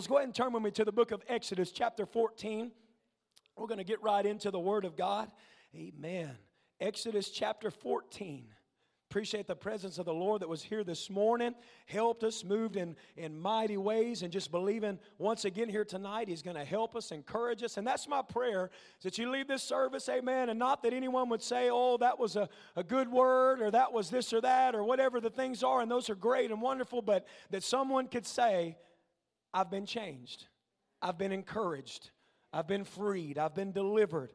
Let's go ahead and turn with me to the book of Exodus, chapter 14. We're going to get right into the Word of God. Amen. Exodus chapter 14. Appreciate the presence of the Lord that was here this morning, helped us, moved in, in mighty ways, and just believing once again here tonight, He's going to help us, encourage us. And that's my prayer that you leave this service, amen, and not that anyone would say, oh, that was a, a good word, or that was this or that, or whatever the things are, and those are great and wonderful, but that someone could say, I've been changed. I've been encouraged. I've been freed. I've been delivered.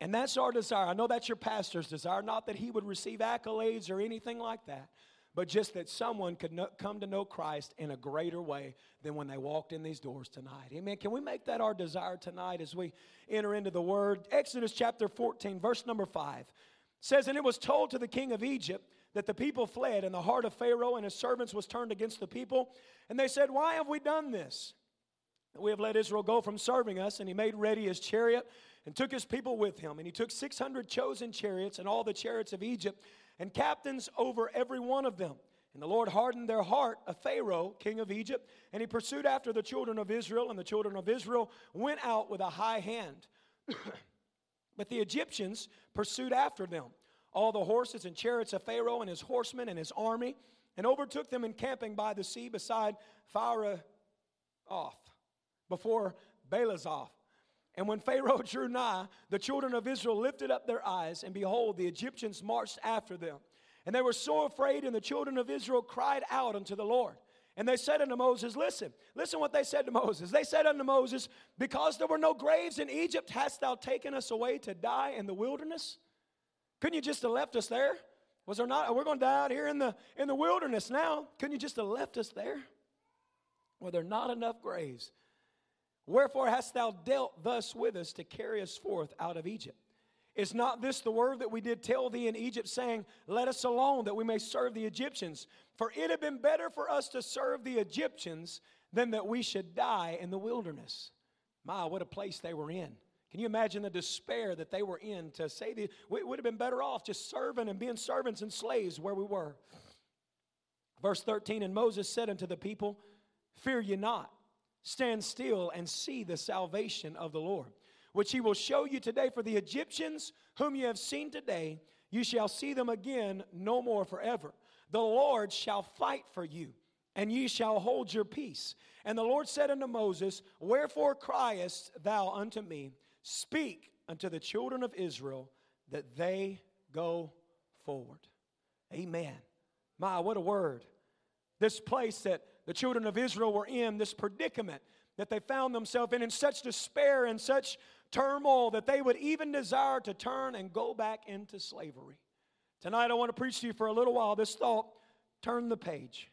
And that's our desire. I know that's your pastor's desire, not that he would receive accolades or anything like that, but just that someone could come to know Christ in a greater way than when they walked in these doors tonight. Amen. Can we make that our desire tonight as we enter into the word? Exodus chapter 14, verse number 5 says, And it was told to the king of Egypt that the people fled, and the heart of Pharaoh and his servants was turned against the people. And they said, Why have we done this? We have let Israel go from serving us, and he made ready his chariot and took his people with him. And he took 600 chosen chariots and all the chariots of Egypt and captains over every one of them. And the Lord hardened their heart of Pharaoh, king of Egypt, and he pursued after the children of Israel, and the children of Israel went out with a high hand. but the Egyptians pursued after them, all the horses and chariots of Pharaoh and his horsemen and his army, and overtook them encamping by the sea beside Pharaoh before Balazoth. And when Pharaoh drew nigh, the children of Israel lifted up their eyes, and behold, the Egyptians marched after them. And they were so afraid, and the children of Israel cried out unto the Lord. And they said unto Moses, Listen, listen what they said to Moses. They said unto Moses, Because there were no graves in Egypt, hast thou taken us away to die in the wilderness? Couldn't you just have left us there? Was there not? We're going to die out here in the in the wilderness now. Couldn't you just have left us there? Were there not enough graves? Wherefore hast thou dealt thus with us to carry us forth out of Egypt? Is not this the word that we did tell thee in Egypt, saying, Let us alone, that we may serve the Egyptians? For it had been better for us to serve the Egyptians than that we should die in the wilderness. My, what a place they were in. Can you imagine the despair that they were in to say that we would have been better off just serving and being servants and slaves where we were? Verse 13 And Moses said unto the people, Fear ye not. Stand still and see the salvation of the Lord, which he will show you today. For the Egyptians whom you have seen today, you shall see them again no more forever. The Lord shall fight for you, and ye shall hold your peace. And the Lord said unto Moses, Wherefore criest thou unto me? Speak unto the children of Israel that they go forward. Amen. My, what a word. This place that the children of Israel were in this predicament that they found themselves in, in such despair and such turmoil that they would even desire to turn and go back into slavery. Tonight, I want to preach to you for a little while this thought turn the page.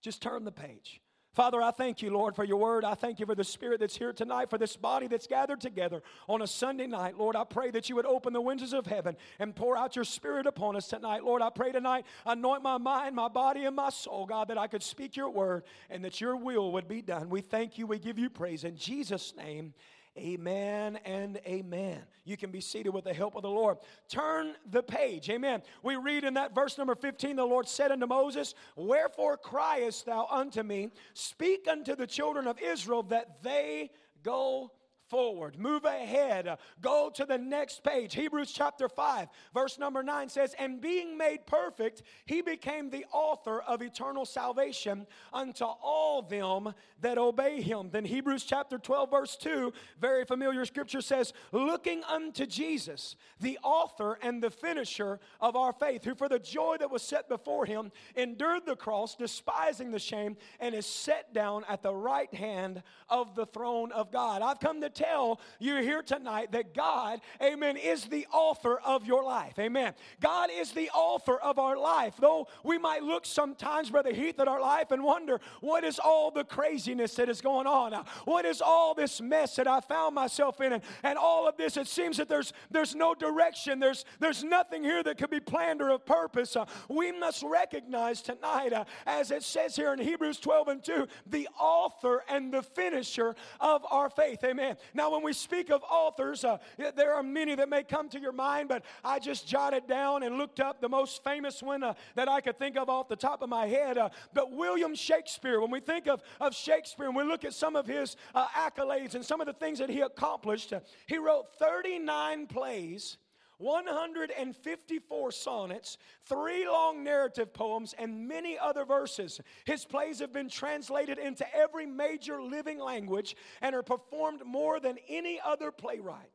Just turn the page. Father, I thank you, Lord, for your word. I thank you for the spirit that's here tonight, for this body that's gathered together on a Sunday night. Lord, I pray that you would open the windows of heaven and pour out your spirit upon us tonight. Lord, I pray tonight, anoint my mind, my body, and my soul, God, that I could speak your word and that your will would be done. We thank you. We give you praise. In Jesus' name, Amen and amen. You can be seated with the help of the Lord. Turn the page. Amen. We read in that verse number 15 the Lord said unto Moses, Wherefore criest thou unto me? Speak unto the children of Israel that they go forward, move ahead, go to the next page. Hebrews chapter 5, verse number 9 says, And being made perfect, he became the author of eternal salvation unto all them that obey him. Then Hebrews chapter 12, verse 2, very familiar scripture says, Looking unto Jesus, the author and the finisher of our faith, who for the joy that was set before him endured the cross, despising the shame, and is set down at the right hand of the throne of God. I've come to tell you here tonight that God, amen, is the author of your life. Amen. God is the author of our life. Though we might look sometimes, Brother Heath, at our life and wonder, what is all the craziness that is going on? What is all this mess that I found myself in? And, and all of this, it seems that there's, there's no direction. There's, there's nothing here that could be planned or of purpose. Uh, we must recognize tonight, uh, as it says here in Hebrews 12 and 2, the author and the finisher of our faith. Amen. Now, when we speak of authors, uh, there are many that may come to your mind, but I just jotted down and looked up the most famous one uh, that I could think of off the top of my head. Uh, but William Shakespeare, when we think of, of Shakespeare and we look at some of his uh, accolades and some of the things that he accomplished, uh, he wrote 39 plays 154 sonnets, three long narrative poems, and many other verses. His plays have been translated into every major living language and are performed more than any other playwright.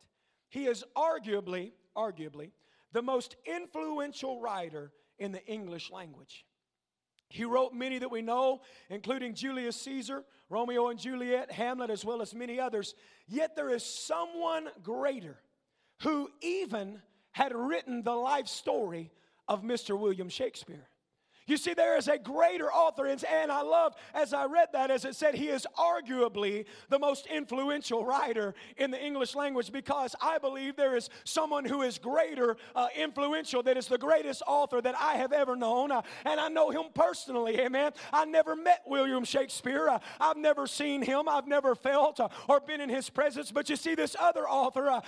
He is arguably, arguably, the most influential writer in the English language. He wrote many that we know, including Julius Caesar, Romeo and Juliet, Hamlet, as well as many others. Yet there is someone greater who even had written the life story of Mr. William Shakespeare. You see, there is a greater author, and I loved as I read that, as it said, he is arguably the most influential writer in the English language because I believe there is someone who is greater uh, influential, that is the greatest author that I have ever known. Uh, and I know him personally, amen. I never met William Shakespeare, uh, I've never seen him, I've never felt uh, or been in his presence, but you see, this other author, uh,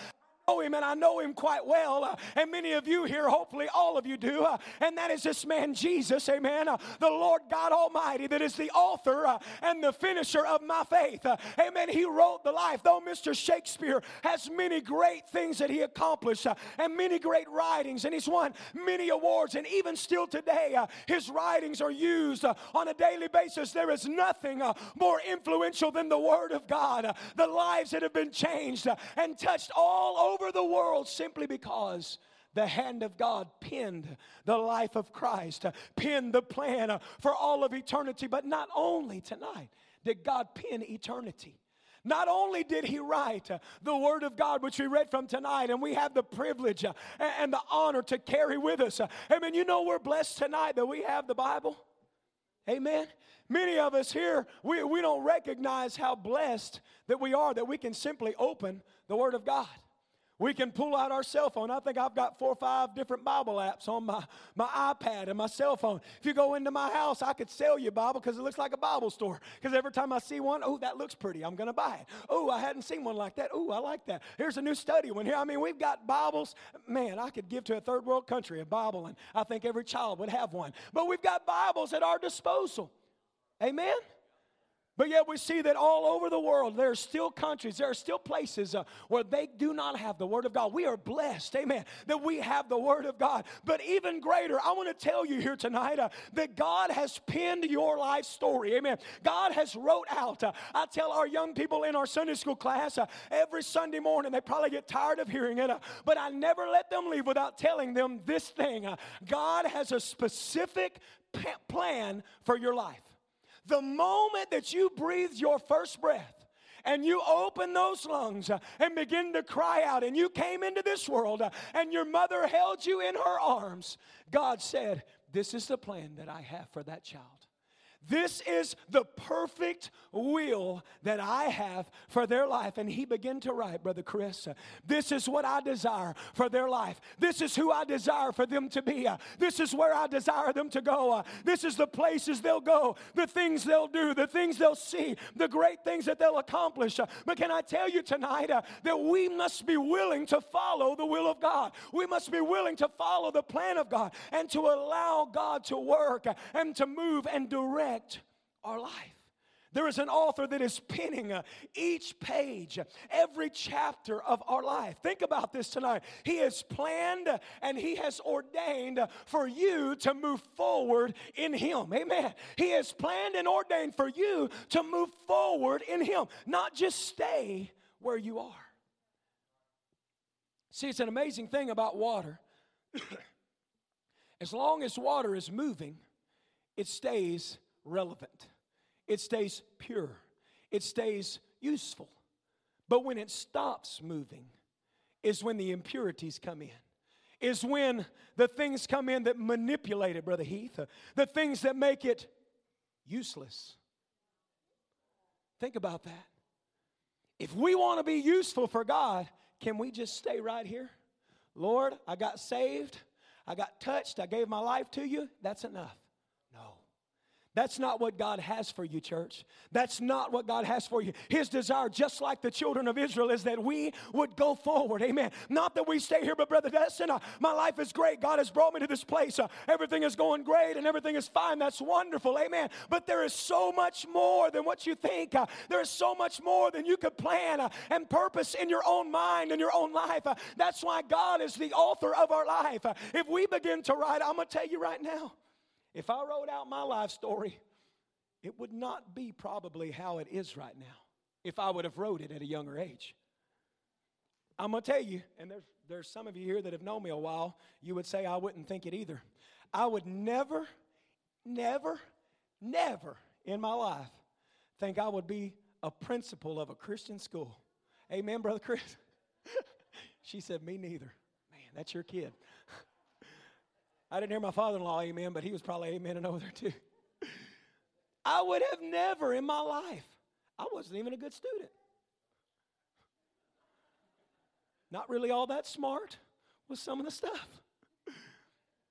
know him and I know him quite well. Uh, and many of you here, hopefully all of you do. Uh, and that is this man, Jesus, amen. Uh, the Lord God Almighty, that is the author uh, and the finisher of my faith. Uh, amen. He wrote the life. Though Mr. Shakespeare has many great things that he accomplished uh, and many great writings, and he's won many awards. And even still today, his writings are used on a daily basis. There is nothing more influential than the Word of God. the lives that have been changed and touched all over over the world simply because the hand of God pinned the life of Christ, pinned the plan for all of eternity. But not only tonight did God pin eternity. Not only did he write the Word of God, which we read from tonight, and we have the privilege and the honor to carry with us. Amen. You know, we're blessed tonight that we have the Bible. Amen. Many of us here, we, we don't recognize how blessed that we are that we can simply open the Word of God. We can pull out our cell phone. I think I've got four or five different Bible apps on my, my iPad and my cell phone. If you go into my house, I could sell you a Bible because it looks like a Bible store. Because every time I see one, oh, that looks pretty. I'm going to buy it. Oh, I hadn't seen one like that. Oh, I like that. Here's a new study one here. I mean, we've got Bibles. Man, I could give to a third world country a Bible, and I think every child would have one. But we've got Bibles at our disposal. Amen? But yet we see that all over the world, there are still countries, there are still places uh, where they do not have the Word of God. We are blessed, amen, that we have the Word of God. But even greater, I want to tell you here tonight uh, that God has penned your life story, amen. God has wrote out. Uh, I tell our young people in our Sunday school class uh, every Sunday morning, they probably get tired of hearing it, uh, but I never let them leave without telling them this thing uh, God has a specific plan for your life. The moment that you breathe your first breath, and you open those lungs uh, and begin to cry out, and you came into this world, uh, and your mother held you in her arms, God said, This is the plan that I have for that child. This is the perfect will that I have for their life. And he began to write, Brother Chris, this is what I desire for their life. This is who I desire for them to be. This is where I desire them to go. This is the places they'll go, the things they'll do, the things they'll see, the great things that they'll accomplish. But can I tell you tonight uh, that we must be willing to follow the will of God? We must be willing to follow the plan of God and to allow God to work and to move and direct our life. There is an author that is penning uh, each page, every chapter of our life. Think about this tonight. He has planned and He has ordained for you to move forward in Him. Amen. He has planned and ordained for you to move forward in Him, not just stay where you are. See, it's an amazing thing about water. as long as water is moving, it stays relevant, it stays pure, it stays useful. But when it stops moving, is when the impurities come in. Is when the things come in that manipulate it, Brother Heath, uh, the things that make it useless. Think about that. If we want to be useful for God, can we just stay right here? Lord, I got saved, I got touched, I gave my life to you, that's enough. That's not what God has for you, church. That's not what God has for you. His desire, just like the children of Israel, is that we would go forward. Amen. Not that we stay here, but Brother Dustin, uh, my life is great. God has brought me to this place. Uh, everything is going great and everything is fine. That's wonderful. Amen. But there is so much more than what you think. Uh, there is so much more than you could plan uh, and purpose in your own mind and your own life. Uh, that's why God is the author of our life. Uh, if we begin to write, I'm going to tell you right now, if I wrote out my life story, it would not be probably how it is right now if I would have wrote it at a younger age. I'm going to tell you, and there's, there's some of you here that have known me a while, you would say I wouldn't think it either. I would never, never, never in my life think I would be a principal of a Christian school. Amen, Brother Chris? she said, Me neither. Man, that's your kid. I didn't hear my father in law amen, but he was probably amen and over there too. I would have never in my life, I wasn't even a good student. Not really all that smart with some of the stuff.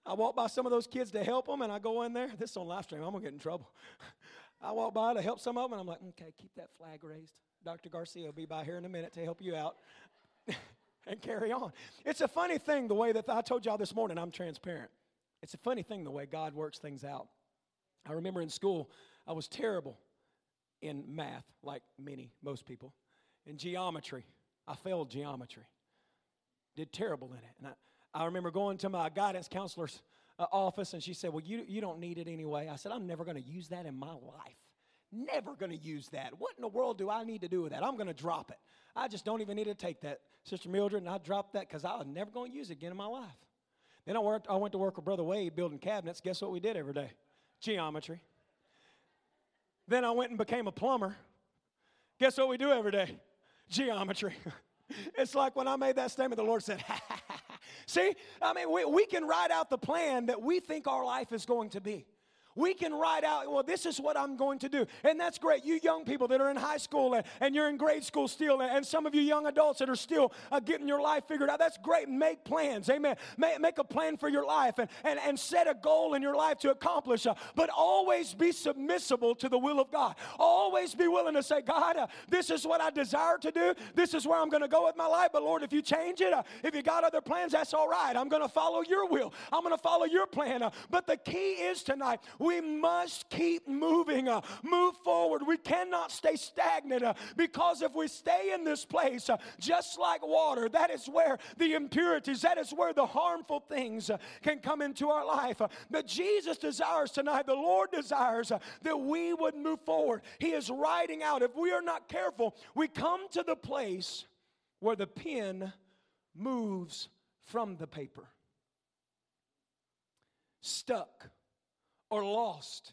I walk by some of those kids to help them, and I go in there. This is on live stream. I'm gonna get in trouble. I walk by to help some of them, and I'm like, okay, keep that flag raised. Dr. Garcia will be by here in a minute to help you out and carry on. It's a funny thing the way that I told y'all this morning, I'm transparent. It's a funny thing the way God works things out. I remember in school, I was terrible in math, like many, most people. In geometry, I failed geometry. Did terrible in it. And I, I remember going to my guidance counselor's uh, office, and she said, Well, you, you don't need it anyway. I said, I'm never going to use that in my life. Never going to use that. What in the world do I need to do with that? I'm going to drop it. I just don't even need to take that. Sister Mildred, and I dropped that because I was never going to use it again in my life. Then I, worked, I went to work with Brother Wade building cabinets. Guess what we did every day? Geometry. Then I went and became a plumber. Guess what we do every day? Geometry. it's like when I made that statement, the Lord said, See, I mean, we, we can write out the plan that we think our life is going to be. We can write out, well, this is what I'm going to do. And that's great. You young people that are in high school and, and you're in grade school still, and, and some of you young adults that are still uh, getting your life figured out, that's great. Make plans. Amen. Make, make a plan for your life and, and, and set a goal in your life to accomplish. Uh, but always be submissible to the will of God. Always be willing to say, God, uh, this is what I desire to do. This is where I'm going to go with my life. But Lord, if you change it, uh, if you got other plans, that's all right. I'm going to follow your will. I'm going to follow your plan. Uh, but the key is tonight, we must keep moving, uh, move forward. We cannot stay stagnant uh, because if we stay in this place, uh, just like water, that is where the impurities, that is where the harmful things uh, can come into our life. Uh, but Jesus desires tonight, the Lord desires uh, that we would move forward. He is writing out. If we are not careful, we come to the place where the pen moves from the paper. Stuck or lost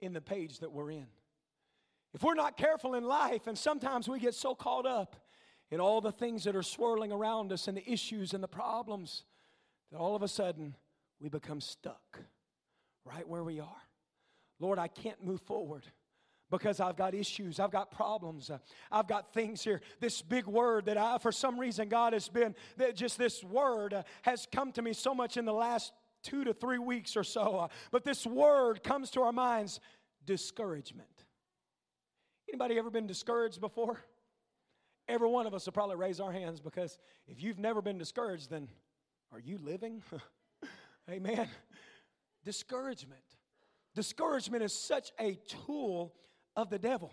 in the page that we're in. If we're not careful in life, and sometimes we get so caught up in all the things that are swirling around us and the issues and the problems, that all of a sudden we become stuck right where we are. Lord, I can't move forward because I've got issues, I've got problems, uh, I've got things here. This big word that I, for some reason, God has been, that just this word uh, has come to me so much in the last two to three weeks or so. Uh, but this word comes to our minds discouragement. Anybody ever been discouraged before? Every one of us will probably raise our hands because if you've never been discouraged, then are you living? Amen. Discouragement. Discouragement is such a tool of the devil.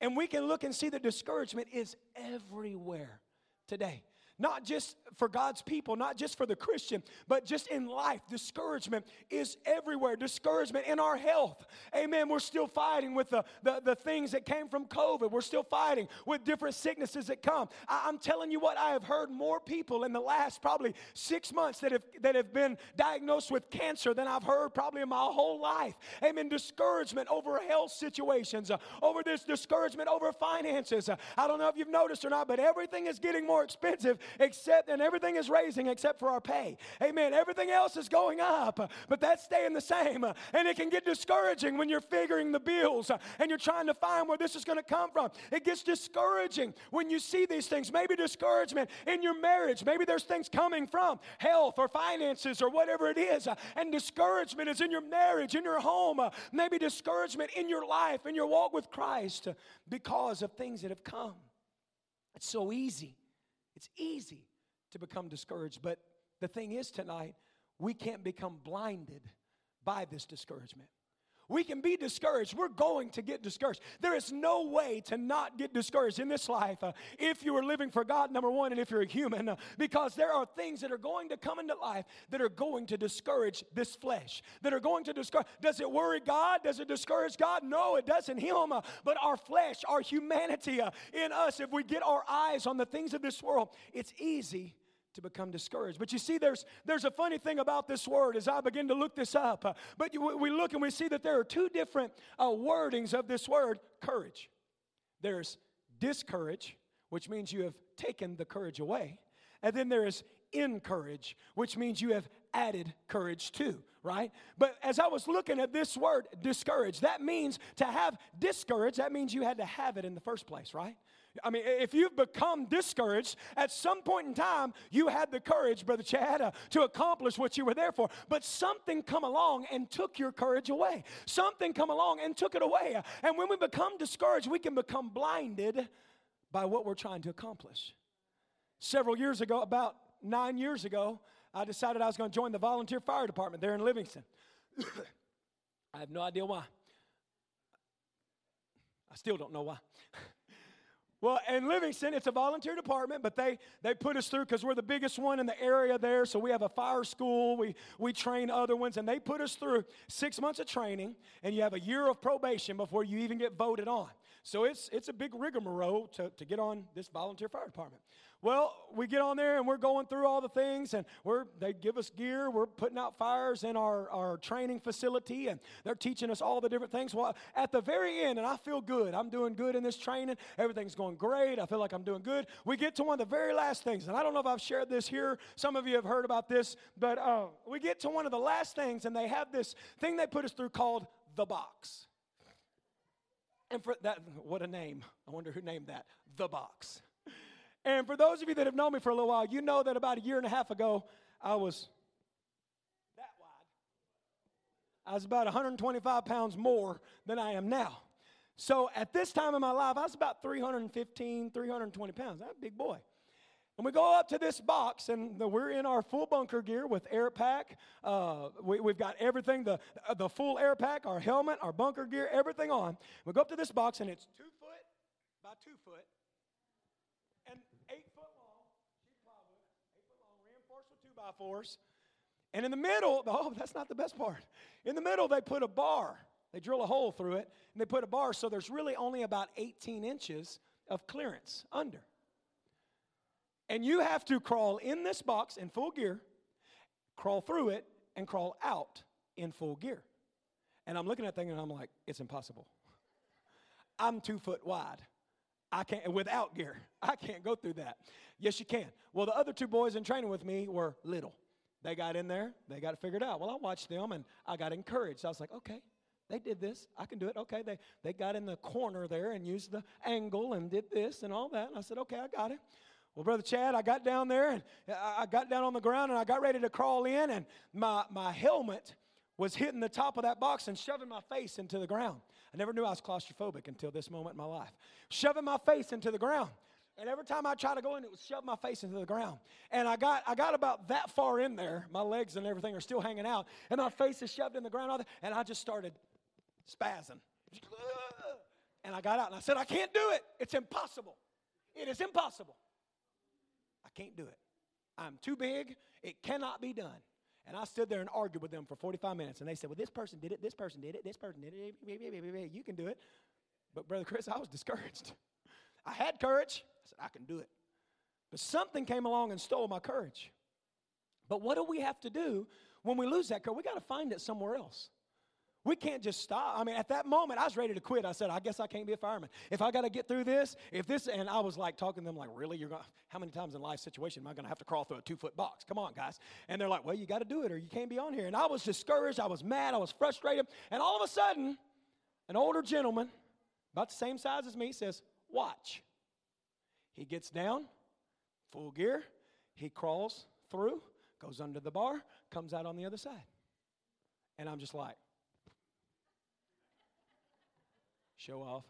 And we can look and see that discouragement is everywhere today not just for God's people, not just for the Christian, but just in life. Discouragement is everywhere. Discouragement in our health. Amen. We're still fighting with the, the, the things that came from COVID. We're still fighting with different sicknesses that come. I, am telling you what, I have heard more people in the last probably six months that have, that have been diagnosed with cancer than I've heard probably in my whole life. Amen. Discouragement over health situations, uh, over this discouragement over finances. Uh, I don't know if you've noticed or not, but everything is getting more expensive except, and everything is raising except for our pay. Amen. Everything else is going up, but that's staying the same. And it can get discouraging when you're figuring the bills and you're trying to find where this is going to come from. It gets discouraging when you see these things. Maybe discouragement in your marriage. Maybe there's things coming from health or finances or whatever it is. And discouragement is in your marriage, in your home. Maybe discouragement in your life, in your walk with Christ because of things that have come. It's so easy. It's easy to become discouraged. But the thing is, tonight, we can't become blinded by this discouragement. We can be discouraged. We're going to get discouraged. There is no way to not get discouraged in this life uh, if you are living for God, number one, and if you're a human, uh, because there are things that are going to come into life that are going to discourage this flesh, that are going to discourage. Does it worry God? Does it discourage God? No, it doesn't. Him, uh, but our flesh, our humanity uh, in us, if we get our eyes on the things of this world, it's easy to become discouraged. But you see, there's, there's a funny thing about this word as I begin to look this up. Uh, but you, we look and we see that there are two different uh, wordings of this word courage. There's discourage, which means you have taken the courage away. And then there is encourage, which means you have added courage to, right? But as I was looking at this word, discourage, that means to have discouraged, that means you had to have it in the first place, right? I mean, if you've become discouraged, at some point in time, you had the courage, Brother Chad, uh, to accomplish what you were there for. But something come along and took your courage away. Something come along and took it away. And when we become discouraged, we can become blinded by what we're trying to accomplish. Several years ago, about nine years ago, I decided I was going to join the volunteer fire department there in Livingston. I have no idea why. I still don't know why. Well, in Livingston, it's a volunteer department, but they, they put us through because we're the biggest one in the area there. So we have a fire school, we, we train other ones, and they put us through six months of training, and you have a year of probation before you even get voted on. So it's, it's a big rigmarole to, to get on this volunteer fire department. Well, we get on there and we're going through all the things, and we're they give us gear. We're putting out fires in our, our training facility, and they're teaching us all the different things. Well, at the very end, and I feel good. I'm doing good in this training. Everything's going great. I feel like I'm doing good. We get to one of the very last things, and I don't know if I've shared this here. Some of you have heard about this, but uh, we get to one of the last things, and they have this thing they put us through called the box. And for that, what a name. I wonder who named that. The box. And for those of you that have known me for a little while, you know that about a year and a half ago, I was that wide. I was about 125 pounds more than I am now. So at this time in my life, I was about 315, 320 pounds. I'm a big boy. And we go up to this box, and the, we're in our full bunker gear with air pack. Uh, we, have got everything the, the full air pack, our helmet, our bunker gear, everything on. We go up to this box, and it's two foot by two foot by fours. And in the middle, oh, that's not the best part. In the middle, they put a bar. They drill a hole through it, and they put a bar, so there's really only about 18 inches of clearance under. And you have to crawl in this box in full gear, crawl through it, and crawl out in full gear. And I'm looking at thing and I'm like, it's impossible. I'm two foot wide. I can't, without gear, I can't go through that. Yes, you can. Well, the other two boys in training with me were little. They got in there, they got it figured out. Well, I watched them and I got encouraged. I was like, okay, they did this. I can do it. Okay, they, they got in the corner there and used the angle and did this and all that. And I said, okay, I got it. Well, Brother Chad, I got down there and I got down on the ground and I got ready to crawl in, and my, my helmet was hitting the top of that box and shoving my face into the ground. I never knew I was claustrophobic until this moment in my life. Shoving my face into the ground. And every time I try to go in, it would shove my face into the ground. And I got, I got about that far in there. My legs and everything are still hanging out. And my face is shoved in the ground. And I just started spazzing. And I got out and I said, I can't do it. It's impossible. It is impossible. I can't do it. I'm too big. It cannot be done. And I stood there and argued with them for 45 minutes. And they said, Well, this person did it, this person did it, this person did it. You can do it. But, Brother Chris, I was discouraged. I had courage. I said, I can do it. But something came along and stole my courage. But what do we have to do when we lose that courage? We got to find it somewhere else. We can't just stop. I mean, at that moment, I was ready to quit. I said, I guess I can't be a fireman. If I got to get through this, if this, and I was like talking to them, like, really? You're going to, how many times in life situation am I going to have to crawl through a two foot box? Come on, guys. And they're like, well, you got to do it or you can't be on here. And I was discouraged. I was mad. I was frustrated. And all of a sudden, an older gentleman, about the same size as me, says, watch. He gets down, full gear. He crawls through, goes under the bar, comes out on the other side. And I'm just like, Show off.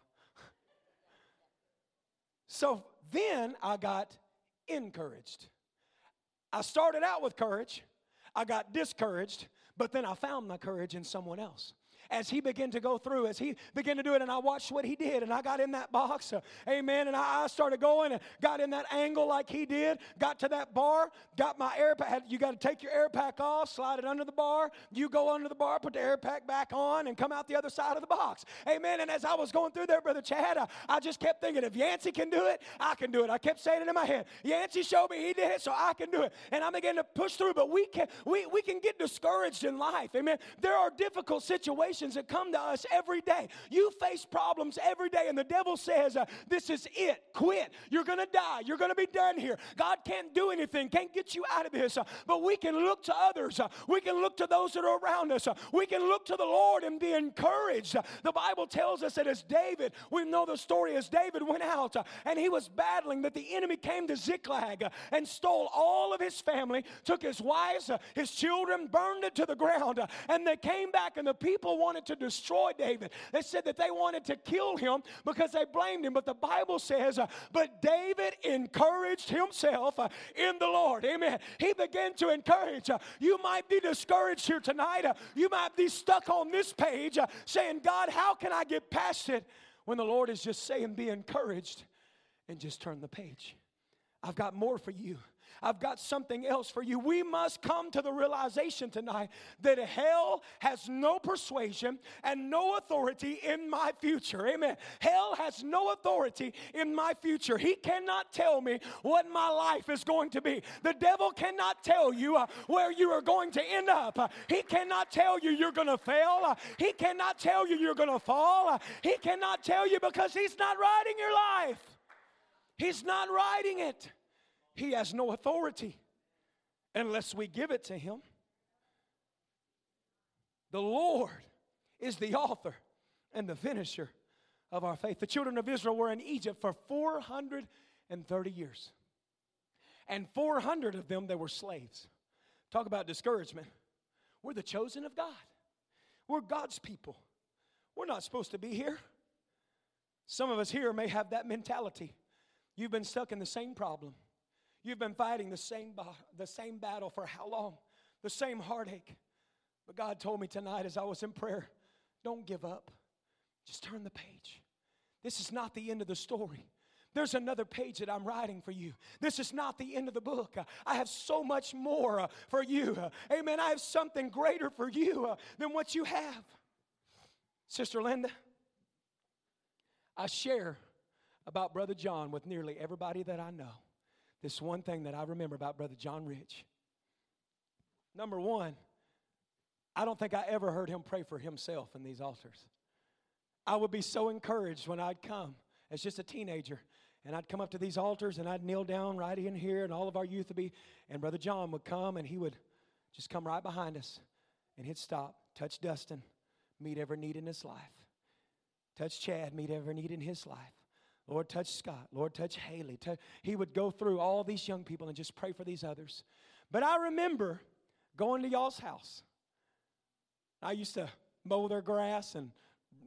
so then I got encouraged. I started out with courage, I got discouraged, but then I found my courage in someone else as he began to go through, as he began to do it, and I watched what he did, and I got in that box, uh, amen, and I, I, started going and got in that angle like he did, got to that bar, got my air pack. You got to take your air pack off, slide it under the bar. You go under the bar, put the air pack back on, and come out the other side of the box, amen. And as I was going through there, Brother Chad, I, I just kept thinking, if Yancey can do it, I can do it. I kept saying it in my head. Yancey showed me he did it, so I can do it. And I began to push through, but we can we, we can get discouraged in life, amen. There are difficult situations that come to us every day. You face problems every day, and the devil says, uh, This is it. Quit. You're going to die. You're going to be done here. God can't do anything, can't get you out of this. Uh, but we can look to others. Uh, we can look to those that are around us. Uh, we can look to the Lord and be encouraged. Uh, the Bible tells us that as David, we know the story as David went out uh, and he was battling, that the enemy came to Ziklag and stole all of his family, took his wives, his children, burned it to the ground. and they came back, and the people wanted to destroy David. They said that they wanted to kill him because they blamed him. But the Bible says, uh, but David encouraged himself uh, in the Lord. Amen. He began to encourage. Uh, you might be discouraged here tonight. Uh, you might be stuck on this page uh, saying, God, how can I get past it? When the Lord is just saying, be encouraged and just turn the page. I've got more for you. I've got something else for you. We must come to the realization tonight that hell has no persuasion and no authority in my future. Amen. Hell has no authority in my future. He cannot tell me what my life is going to be. The devil cannot tell you uh, where you are going to end up. Uh, he cannot tell you you're going to fail. Uh, he cannot tell you you're going to fall. He cannot tell you because he's not writing your life. He's not writing it. He has no authority unless we give it to Him. The Lord is the author and the finisher of our faith. The children of Israel were in Egypt for 430 years. And 400 of them, they were slaves. Talk about discouragement. We're the chosen of God, we're God's people. We're not supposed to be here. Some of us here may have that mentality. You've been stuck in the same problem. You've been fighting the same, the same battle for how long? The same heartache. But God told me tonight as I was in prayer don't give up, just turn the page. This is not the end of the story. There's another page that I'm writing for you. This is not the end of the book. I have so much more uh, for you. Amen. I have something greater for you uh, than what you have. Sister Linda, I share about Brother John with nearly everybody that I know this one thing that I remember about Brother John Rich. Number one, I don't think I ever heard him pray for himself in these altars. I would be so encouraged when I'd come as just a teenager and I'd come up to these altars and I'd kneel down right in here and all of our youth would be, and Brother John would come and he would just come right behind us and he'd stop, touch Dustin, meet every need in his life. Touch Chad, meet every need in his life. Lord, touch Scott. Lord, touch Haley. He would go through all these young people and just pray for these others. But I remember going to y'all's house. I used to mow their grass and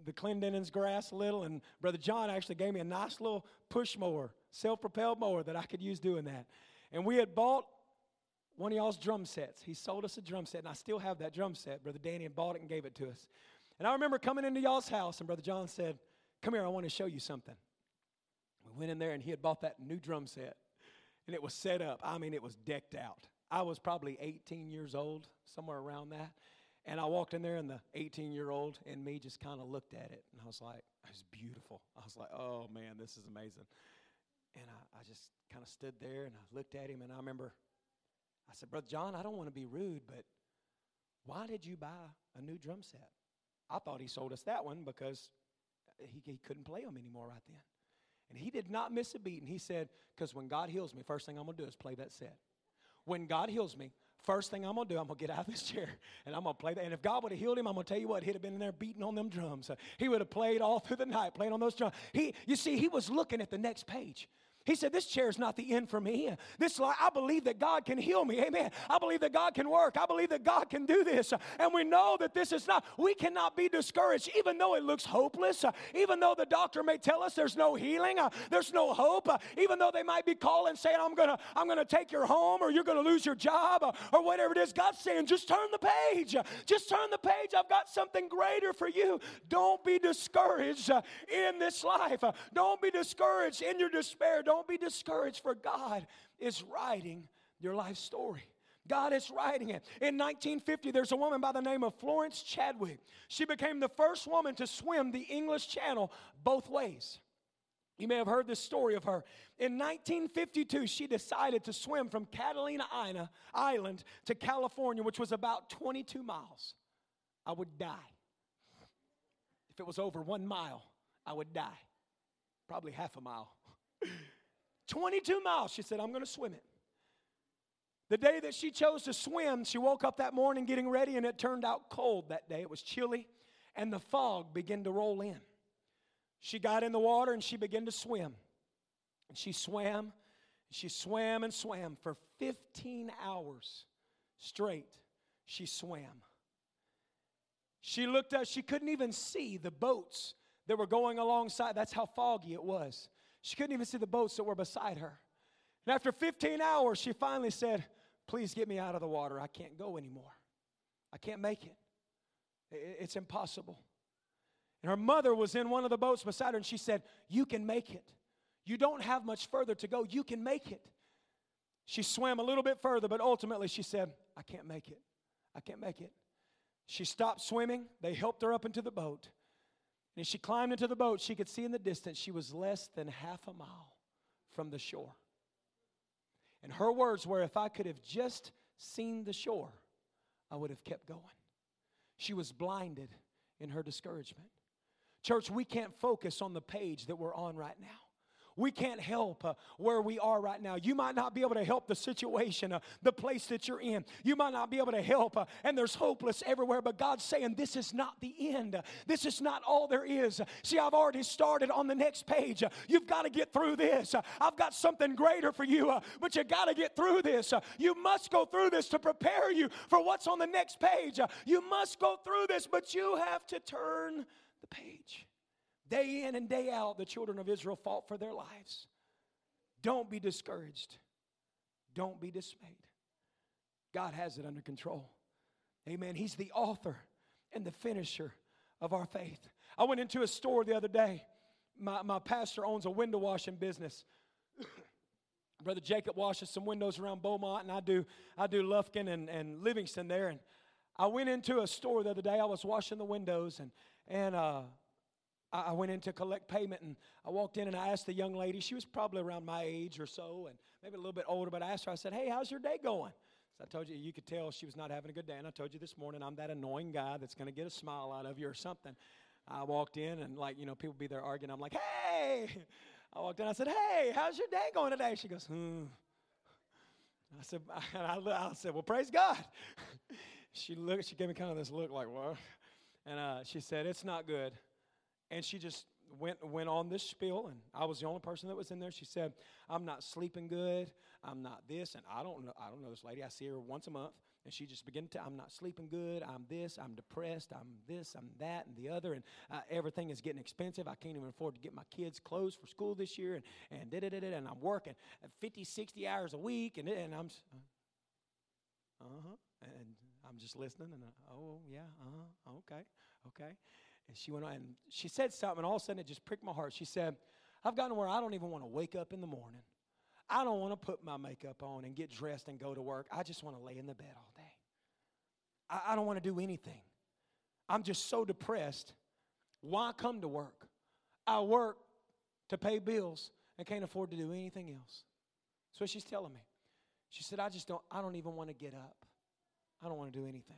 the Clendenin's grass a little, and Brother John actually gave me a nice little push mower, self propelled mower that I could use doing that. And we had bought one of y'all's drum sets. He sold us a drum set, and I still have that drum set. Brother Danny had bought it and gave it to us. And I remember coming into y'all's house, and Brother John said, Come here, I want to show you something. We went in there and he had bought that new drum set and it was set up. I mean, it was decked out. I was probably 18 years old, somewhere around that. And I walked in there, and the 18 year old and me just kind of looked at it. And I was like, it was beautiful. I was like, oh man, this is amazing. And I, I just kind of stood there and I looked at him. And I remember, I said, Brother John, I don't want to be rude, but why did you buy a new drum set? I thought he sold us that one because he, he couldn't play them anymore right then. And he did not miss a beat. And he said, Because when God heals me, first thing I'm going to do is play that set. When God heals me, First thing I'm gonna do, I'm gonna get out of this chair and I'm gonna play that. And if God would have healed him, I'm gonna tell you what, he'd have been in there beating on them drums. He would have played all through the night, playing on those drums. He, you see, he was looking at the next page. He said, This chair is not the end for me. This life, I believe that God can heal me. Amen. I believe that God can work. I believe that God can do this. And we know that this is not, we cannot be discouraged, even though it looks hopeless, even though the doctor may tell us there's no healing, there's no hope, even though they might be calling saying, I'm gonna, I'm gonna take your home or you're gonna lose your job or whatever it is. God's saying, just turn the page. Just turn the page. I've got something greater for you. Don't be discouraged in this life. Don't be discouraged in your despair. Don't be discouraged, for God is writing your life story. God is writing it. In 1950, there's a woman by the name of Florence Chadwick. She became the first woman to swim the English Channel both ways. You may have heard this story of her. In 1952, she decided to swim from Catalina Island to California, which was about 22 miles. I would die. If it was over one mile, I would die. Probably half a mile. 22 miles. She said, I'm going to swim it. The day that she chose to swim, she woke up that morning getting ready, and it turned out cold that day. It was chilly, and the fog began to roll in. She got in the water and she began to swim. And she swam, and she swam and swam for 15 hours straight. She swam. She looked up, she couldn't even see the boats that were going alongside. That's how foggy it was. She couldn't even see the boats that were beside her. And after 15 hours, she finally said, Please get me out of the water. I can't go anymore. I can't make it. It's impossible. And her mother was in one of the boats beside her, and she said, You can make it. You don't have much further to go. You can make it. She swam a little bit further, but ultimately she said, I can't make it. I can't make it. She stopped swimming. They helped her up into the boat. And as she climbed into the boat, she could see in the distance she was less than half a mile from the shore. And her words were, If I could have just seen the shore, I would have kept going. She was blinded in her discouragement. Church, we can't focus on the page that we're on right now. We can't help uh, where we are right now. You might not be able to help the situation, uh, the place that you're in. You might not be able to help, uh, and there's hopeless everywhere. But God's saying, This is not the end. This is not all there is. See, I've already started on the next page. You've got to get through this. I've got something greater for you, but you got to get through this. You must go through this to prepare you for what's on the next page. You must go through this, but you have to turn the page. Day in and day out, the children of Israel fought for their lives. Don't be discouraged. Don't be dismayed. God has it under control. Amen. He's the author and the finisher of our faith. I went into a store the other day. My, my pastor owns a window washing business. Brother Jacob washes some windows around Beaumont, and I do I do Lufkin and, and Livingston there. And I went into a store the other day. I was washing the windows, and and uh, I went in to collect payment and I walked in and I asked the young lady, she was probably around my age or so and maybe a little bit older, but I asked her, I said, Hey, how's your day going? So I told you, you could tell she was not having a good day. And I told you this morning, I'm that annoying guy that's going to get a smile out of you or something. I walked in and, like, you know, people be there arguing. I'm like, Hey! I walked in, I said, Hey, how's your day going today? She goes, Hmm. I said, I, I said, Well, praise God. she looked, she gave me kind of this look like, What? And uh, she said, It's not good. And she just went went on this spiel, and I was the only person that was in there. She said, "I'm not sleeping good. I'm not this, and I don't know. I don't know this lady. I see her once a month." And she just began to, I'm not sleeping good. I'm this. I'm depressed. I'm this. I'm that, and the other. And uh, everything is getting expensive. I can't even afford to get my kids clothes for school this year. And and da da da da. And I'm working 50, 60 hours a week. And and I'm, uh huh. And I'm just listening. And uh, oh yeah. Uh huh. Okay. Okay. And she went on and she said something, and all of a sudden it just pricked my heart. She said, I've gotten where I don't even want to wake up in the morning. I don't want to put my makeup on and get dressed and go to work. I just want to lay in the bed all day. I, I don't want to do anything. I'm just so depressed. Why come to work? I work to pay bills and can't afford to do anything else. So she's telling me. She said, I just don't, I don't even want to get up. I don't want to do anything.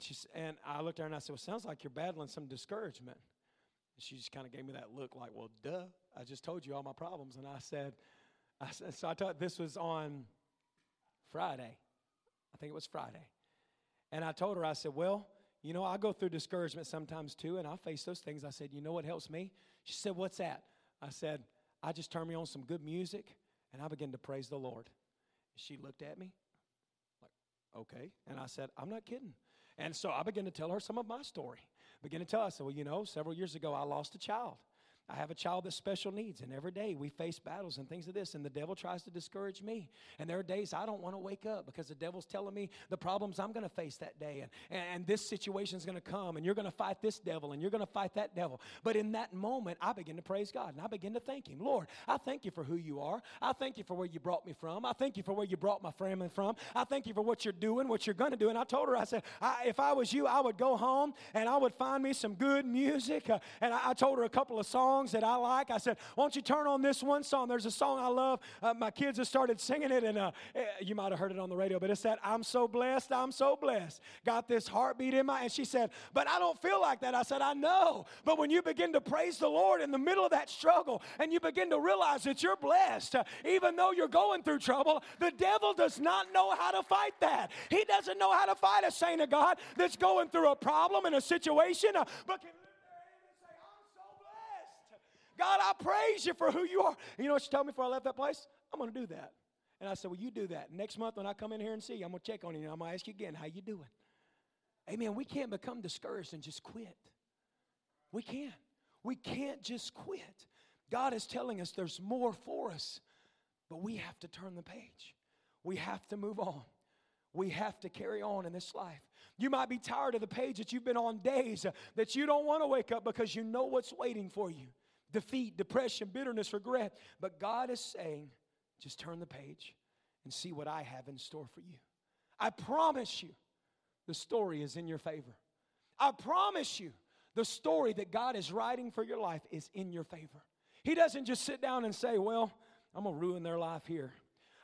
And, she, and I looked at her and I said, Well, sounds like you're battling some discouragement. And she just kind of gave me that look like, Well, duh, I just told you all my problems. And I said, I said So I thought this was on Friday. I think it was Friday. And I told her, I said, Well, you know, I go through discouragement sometimes too, and I face those things. I said, You know what helps me? She said, What's that? I said, I just turn me on some good music and I begin to praise the Lord. She looked at me like, Okay. And I said, I'm not kidding. And so I began to tell her some of my story. Begin to tell her, I said, Well, you know, several years ago I lost a child. I have a child with special needs, and every day we face battles and things of this, and the devil tries to discourage me. And there are days I don't want to wake up because the devil's telling me the problems I'm going to face that day, and, and this is going to come, and you're going to fight this devil, and you're going to fight that devil. But in that moment, I begin to praise God, and I begin to thank Him. Lord, I thank you for who you are. I thank you for where you brought me from. I thank you for where you brought my family from. I thank you for what you're doing, what you're going to do. And I told her, I said, I, if I was you, I would go home and I would find me some good music. Uh, and I, I told her a couple of songs that I like. I said, Why don't you turn on this one song? There's a song I love. Uh, my kids have started singing it, and uh, eh, you might have heard it on the radio, but it's that I'm so blessed, I'm so blessed. Got this heartbeat in my, and she said, But I don't feel like that. I said, I know. But when you begin to praise the Lord in the middle of that struggle, and you begin to realize that you're blessed, uh, even though you're going through trouble, the devil does not know how to fight that. He doesn't know how to fight a saint of God that's going through a problem and a situation, uh, but can God, I praise you for who you are. And you know what she told me before I left that place? I'm going to do that. And I said, well, you do that. Next month when I come in here and see you, I'm going to check on you. And I'm going to ask you again, how you doing? Amen. We can't become discouraged and just quit. We can't. We can't just quit. God is telling us there's more for us, but we have to turn the page. We have to move on. We have to carry on in this life. You might be tired of the page that you've been on days that you don't want to wake up because you know what's waiting for you defeat, depression, bitterness, regret. But God is saying, just turn the page and see what I have in store for you. I promise you, the story is in your favor. I promise you, the story that God is writing for your life is in your favor. He doesn't just sit down and say, Well, I'm gonna ruin their life here.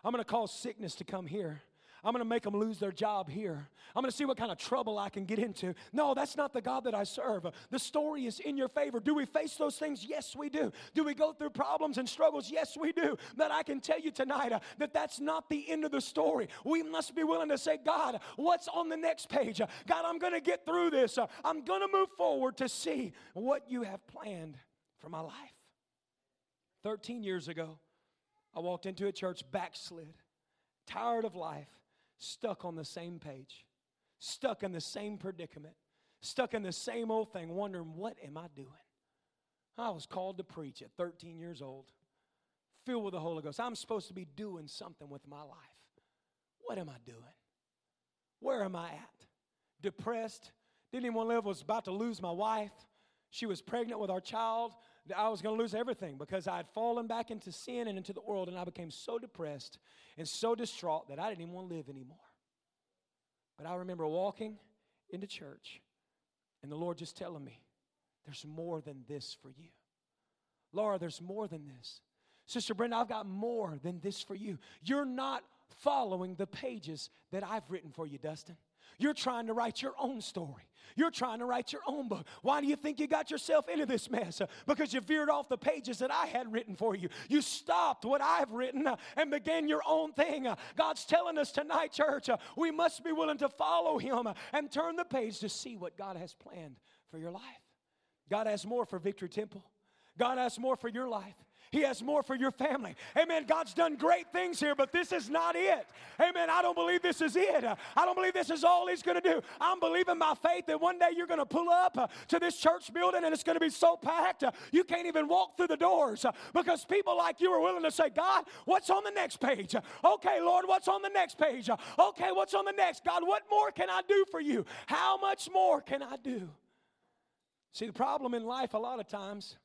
I'm gonna cause sickness to come here. I'm going to make them lose their job here. I'm going to see what kind of trouble I can get into. No, that's not the God that I serve. The story is in your favor. Do we face those things? Yes, we do. Do we go through problems and struggles? Yes, we do. But I can tell you tonight uh, that that's not the end of the story. We must be willing to say, God, what's on the next page? Uh, God, I'm going to get through this. Uh, I'm going to move forward to see what you have planned for my life. 13 years ago, I walked into a church backslid, tired of life, stuck on the same page, stuck in the same predicament, stuck in the same old thing, wondering, what am I doing? I was called to preach at 13 years old, filled with the Holy Ghost. I'm supposed to be doing something with my life. What am I doing? Where am I at? Depressed, didn't even want to live, was about to lose my wife. She was pregnant with our child. I was going to lose everything because I had fallen back into sin and into the world, and I became so depressed and so distraught that I didn't even want to live anymore. But I remember walking into church and the Lord just telling me, There's more than this for you. Laura, there's more than this. Sister Brenda, I've got more than this for you. You're not following the pages that I've written for you, Dustin. You're trying to write your own story. You're trying to write your own book. Why do you think you got yourself into this mess? Because you veered off the pages that I had written for you. You stopped what I've written uh, and began your own thing. Uh, God's telling us tonight, church, uh, we must be willing to follow Him and turn the page to see what God has planned for your life. God has more for Victory Temple. God has more for your life. He has more for your family. Amen. God's done great things here, but this is not it. Amen. I don't believe this is it. I don't believe this is all He's going to do. I'm believing by faith that one day you're going to pull up uh, to this church building and it's going to be so packed uh, you can't even walk through the doors uh, because people like you are willing to say, God, what's on the next page? Okay, Lord, what's on the next page? Okay, what's on the next? God, what more can I do for you? How much more can I do? See, the problem in life a lot of times,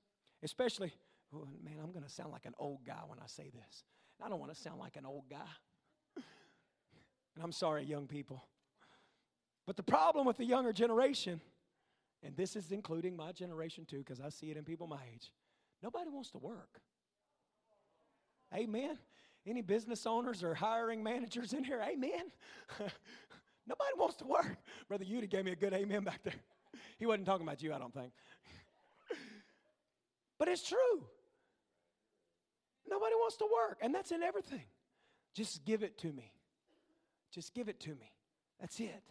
especially oh, man, I'm going to sound like an old guy when I say this. And I don't want to sound like an old guy. and I'm sorry, young people. But the problem with the younger generation, and this is including my generation too, because I see it in people my age, nobody wants to work. Amen. Any business owners or hiring managers in here? Amen. Nobody wants to work. Brother Yuta gave me a good amen back there. He wasn't talking about you, I don't think. but it's true. Nobody wants to work, and that's in everything. Just give it to me. Just give it to me. That's it.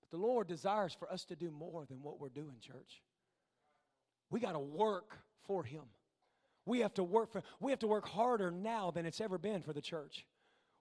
But the Lord desires for us to do more than what we're doing, church. We got to work for Him. We have to work for we have to work harder now than it's ever been for the church.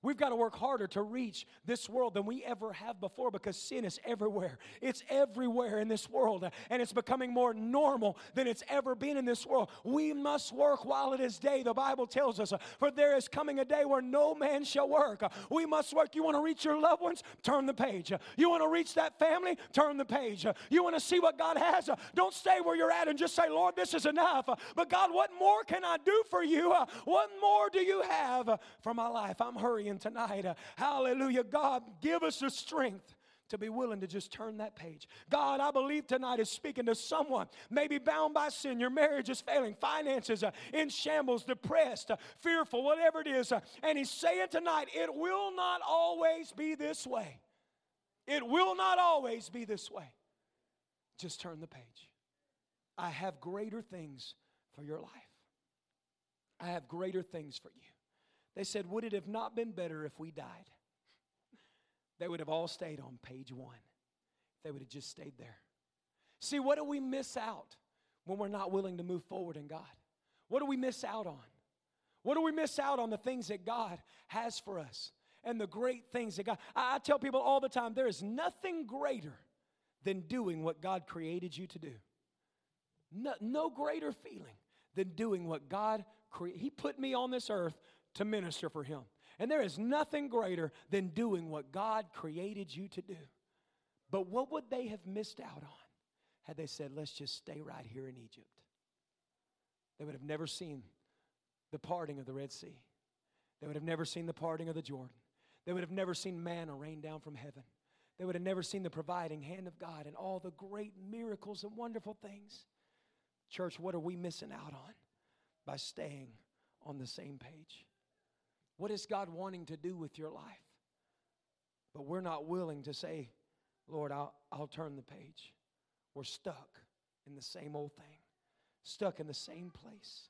We've got to work harder to reach this world than we ever have before because sin is everywhere. It's everywhere in this world, and it's becoming more normal than it's ever been in this world. We must work while it is day, the Bible tells us, for there is coming a day where no man shall work. We must work. You want to reach your loved ones? Turn the page. You want to reach that family? Turn the page. You want to see what God has? Don't stay where you're at and just say, Lord, this is enough. But God, what more can I do for you? What more do you have for my life? I'm hurrying tonight. Uh, hallelujah. God, give us the strength to be willing to just turn that page. God, I believe tonight is speaking to someone, maybe bound by sin. Your marriage is failing, finances uh, in shambles, depressed, uh, fearful, whatever it is. Uh, and He's saying tonight, it will not always be this way. It will not always be this way. Just turn the page. I have greater things for your life. I have greater things for you. They said, Would it have not been better if we died? They would have all stayed on page one. They would have just stayed there. See, what do we miss out when we're not willing to move forward in God? What do we miss out on? What do we miss out on the things that God has for us and the great things that God? I, I tell people all the time there is nothing greater than doing what God created you to do. No, no greater feeling than doing what God created. He put me on this earth to minister for Him. And there is nothing greater than doing what God created you to do. But what would they have missed out on had they said, let's just stay right here in Egypt? They would have never seen the parting of the Red Sea. They would have never seen the parting of the Jordan. They would have never seen manna rain down from heaven. They would have never seen the providing hand of God and all the great miracles and wonderful things. Church, what are we missing out on by staying on the same page? What is God wanting to do with your life? But we're not willing to say, Lord, I'll, I'll turn the page. We're stuck in the same old thing, stuck in the same place.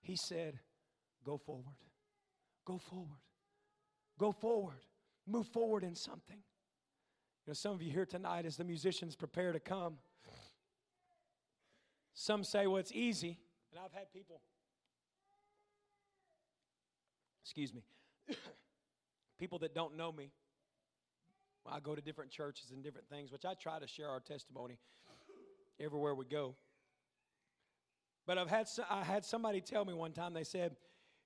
He said, Go forward. Go forward. Go forward. Move forward in something. You know, some of you here tonight, as the musicians prepare to come, some say, well, it's easy. And I've had people excuse me, people that don't know me, I go to different churches and different things, which I try to share our testimony everywhere we go. But I've had, I had somebody tell me one time, they said,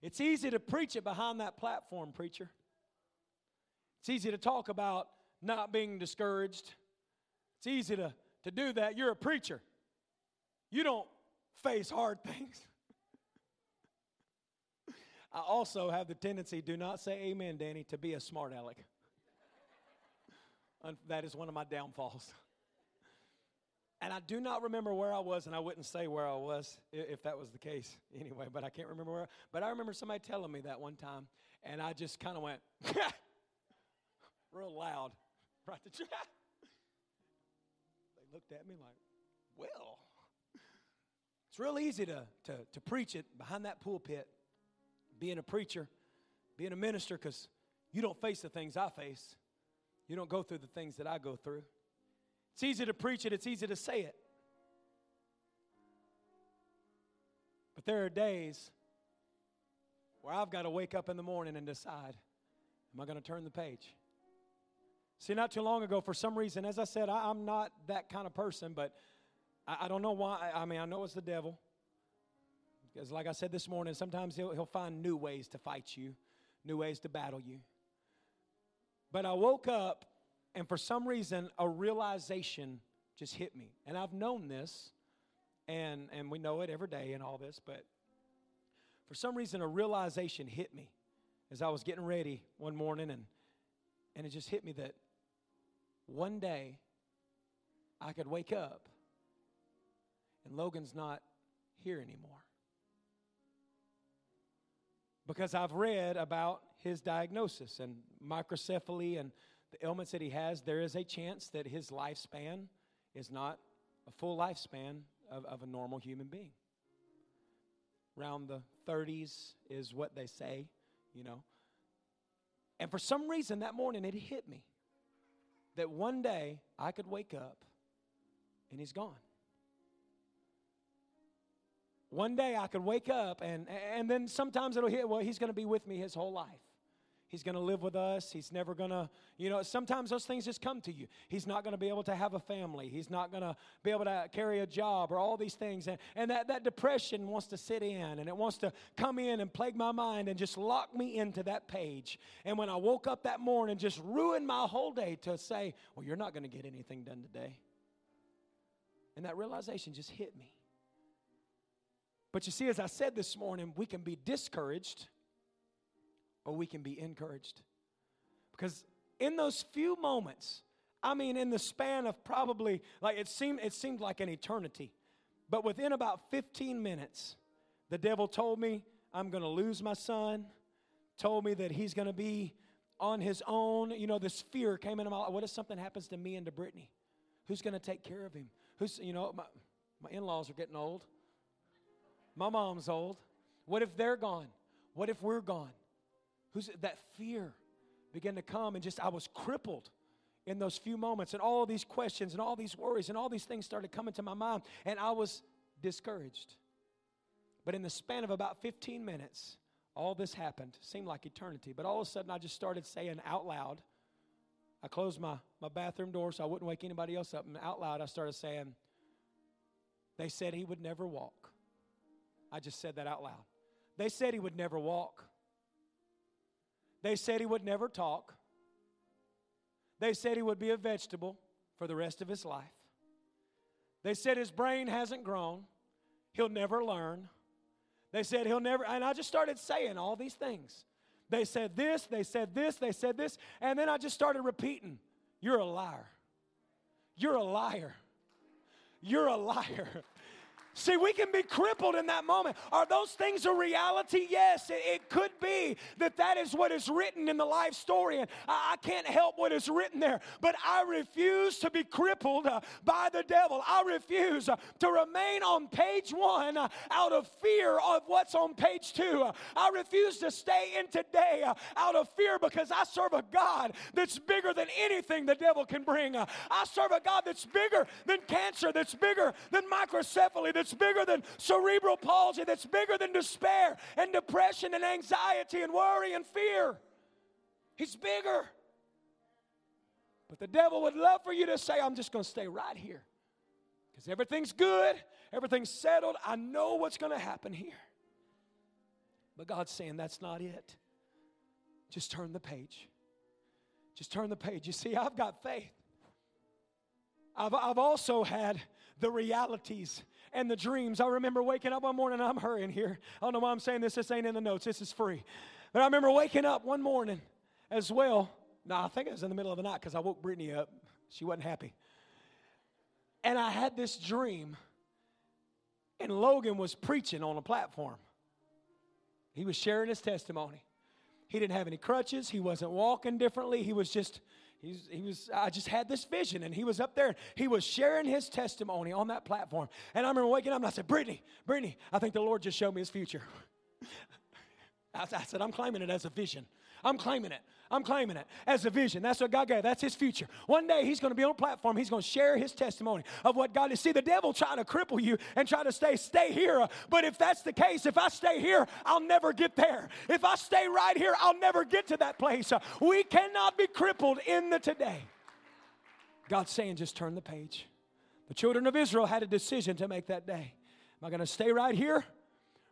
It's easy to preach it behind that platform, preacher. It's easy to talk about not being discouraged. It's easy to, to do that. You're a preacher. You don't face hard things. I also have the tendency, do not say amen, Danny, to be a smart aleck. that is one of my downfalls. And I do not remember where I was, and I wouldn't say where I was if that was the case anyway, but I can't remember where. But I remember somebody telling me that one time, and I just kind of went, real loud, right to They looked at me like, well, it's real easy to, to, to preach it behind that pulpit being a preacher, being a minister, because you don't face the things I face. You don't go through the things that I go through. It's easy to preach it, it's easy to say it. But there are days where I've got to wake up in the morning and decide am I going to turn the page? See, not too long ago, for some reason, as I said, I, am not that kind of person, but I, I don't know why. I mean, I know it's the devil. Because, like I said this morning, sometimes he'll, he'll find new ways to fight you, new ways to battle you. But I woke up, and for some reason, a realization just hit me. And I've known this, and, and we know it every day and all this, but for some reason, a realization hit me as I was getting ready one morning, and, and it just hit me that one day I could wake up and Logan's not here anymore because I've read about his diagnosis and microcephaly and the ailments that he has, there is a chance that his lifespan is not a full lifespan of, of a normal human being. Around the 30s is what they say, you know. And for some reason that morning it hit me that one day I could wake up and he's gone. One day I could wake up and and then sometimes it'll hit well he's going to be with me his whole life. He's going to live with us. He's never going to, you know, sometimes those things just come to you. He's not going to be able to have a family. He's not going to be able to carry a job or all these things. And, and that, that depression wants to sit in and it wants to come in and plague my mind and just lock me into that page. And when I woke up that morning, just ruined my whole day to say, well, you're not going to get anything done today. And that realization just hit me. But you see, as I said this morning, we can be discouraged or we can be encouraged. Because in those few moments, I mean, in the span of probably, like it seemed, it seemed like an eternity. But within about 15 minutes, the devil told me I'm going to lose my son, told me that he's going to be on his own. You know, this fear came into my life. What if something happens to me and to Brittany? Who's going to take care of him? Who's, you know, my, my in laws are getting old. My mom's old. What if they're gone? What if we're gone? Who's that fear began to come and just I was crippled in those few moments and all these questions and all these worries and all these things started coming to my mind and I was discouraged. But in the span of about 15 minutes, all this happened. Seemed like eternity, but all of a sudden I just started saying out loud. I closed my, my bathroom door so I wouldn't wake anybody else up, and out loud I started saying, They said he would never walk. I just said that out loud. They said he would never walk. They said he would never talk. They said he would be a vegetable for the rest of his life. They said his brain hasn't grown. He'll never learn. They said he'll never, and I just started saying all these things. They said this, they said this, they said this, and then I just started repeating, You're a liar. You're a liar. You're a liar. See, we can be crippled in that moment. Are those things a reality? Yes, it, it, could be that that is what is written in the life story, and I, I can't help what is written there. But I refuse to be crippled uh, by the devil. I refuse uh, to remain on page one uh, out of fear of what's on page two. Uh, I refuse to stay in today uh, out of fear because I serve a God that's bigger than anything the devil can bring. Uh, I serve a God that's bigger than cancer, that's bigger than microcephaly, that's that's bigger than cerebral palsy, that's bigger than despair and depression and anxiety and worry and fear. He's bigger. But the devil would love for you to say, I'm just going to stay right here. Because everything's good, everything's settled. I know what's going to happen here. But God's saying that's not it. Just turn the page. Just turn the page. You see, I've got faith. I've, I've also had the realities and the dreams. I remember waking up one morning, I'm hurrying here. I don't know why I'm saying this, this ain't in the notes, this is free. But I remember waking up one morning as well. No, I think it was in the middle of the night because I woke Brittany up. She wasn't happy. And I had this dream, and Logan was preaching on a platform. He was sharing his testimony. He didn't have any crutches, he wasn't walking differently, he was just He's, he was, I just had this vision, and he was up there. He was sharing his testimony on that platform. And I remember waking up and I said, Brittany, Brittany, I think the Lord just showed me his future. I, I said, I'm claiming it as a vision. I'm claiming it. I'm claiming it as a vision. That's what God gave. That's his future. One day he's going to be on a platform. He's going to share his testimony of what God is. See, the devil trying to cripple you and try to stay, stay here. But if that's the case, if I stay here, I'll never get there. If I stay right here, I'll never get to that place. We cannot be crippled in the today. God's saying, just turn the page. The children of Israel had a decision to make that day. Am I going to stay right here?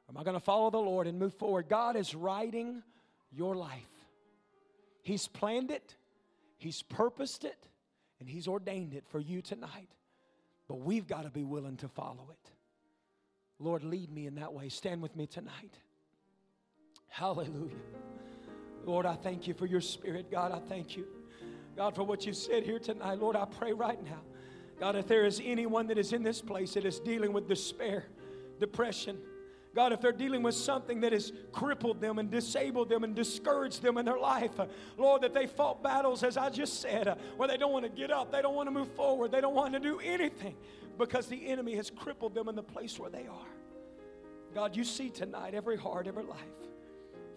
Am I going to follow the Lord and move forward? God is writing your life. He's planned it, He's purposed it, and He's ordained it for you tonight. But we've got to be willing to follow it. Lord, lead me in that way. Stand with me tonight. Hallelujah. Lord, I thank you for your spirit. God, I thank you. God, for what you've said here tonight. Lord, I pray right now. God, if there is anyone that is in this place that is dealing with despair, depression, God, if they're dealing with something that has crippled them and disabled them and discouraged them in their life, uh, Lord, that they fought battles, as I just said, uh, where they don't want to get up, they don't want to move forward, they don't want to do anything because the enemy has crippled them in the place where they are. God, you see tonight every heart, every life.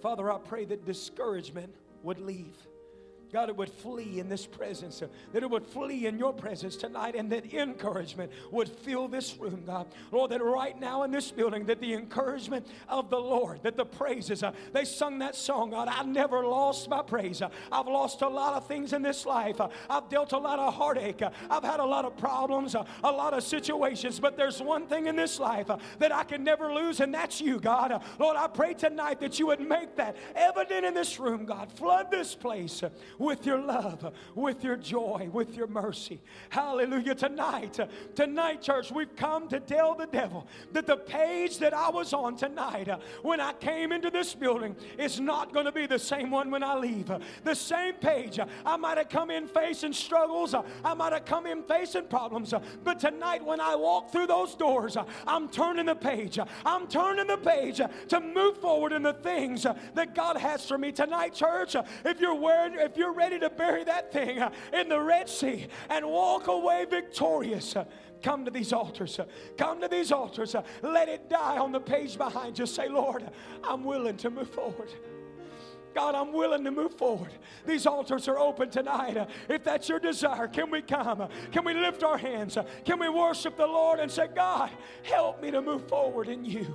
Father, I pray that discouragement would leave. God, it would flee in this presence, that it would flee in your presence tonight, and that encouragement would fill this room, God. Lord, that right now in this building, that the encouragement of the Lord, that the praises, uh, they sung that song, God, I never lost my praise. Uh, I've lost a lot of things in this life. Uh, I've dealt a lot of heartache. Uh, I've had a lot of problems, a lot of situations, but there's one thing in this life that I can never lose, and that's you, God. Lord, I pray tonight that you would make that evident in this room, God. Flood this place with your love, with your joy, with your mercy. Hallelujah. Tonight, tonight, church, we've come to tell the devil that the page that I was on tonight when I came into this building is not going to be the same one when I leave. The same page. I might have come in facing struggles, I might have come in facing problems, but tonight when I walk through those doors, I'm turning the page. I'm turning the page to move forward in the things that God has for me tonight, church. If you're wearing, if you're ready to bury that thing uh, in the Red Sea and walk away victorious. Uh, come to these altars. Uh, come to these altars. Let it die on the page behind you. Say, Lord, I'm willing to move forward. God, I'm willing to move forward. These altars are open tonight. If that's your desire, can we come? Can we lift our hands? Can we worship the Lord and say, God, help me to move forward in you?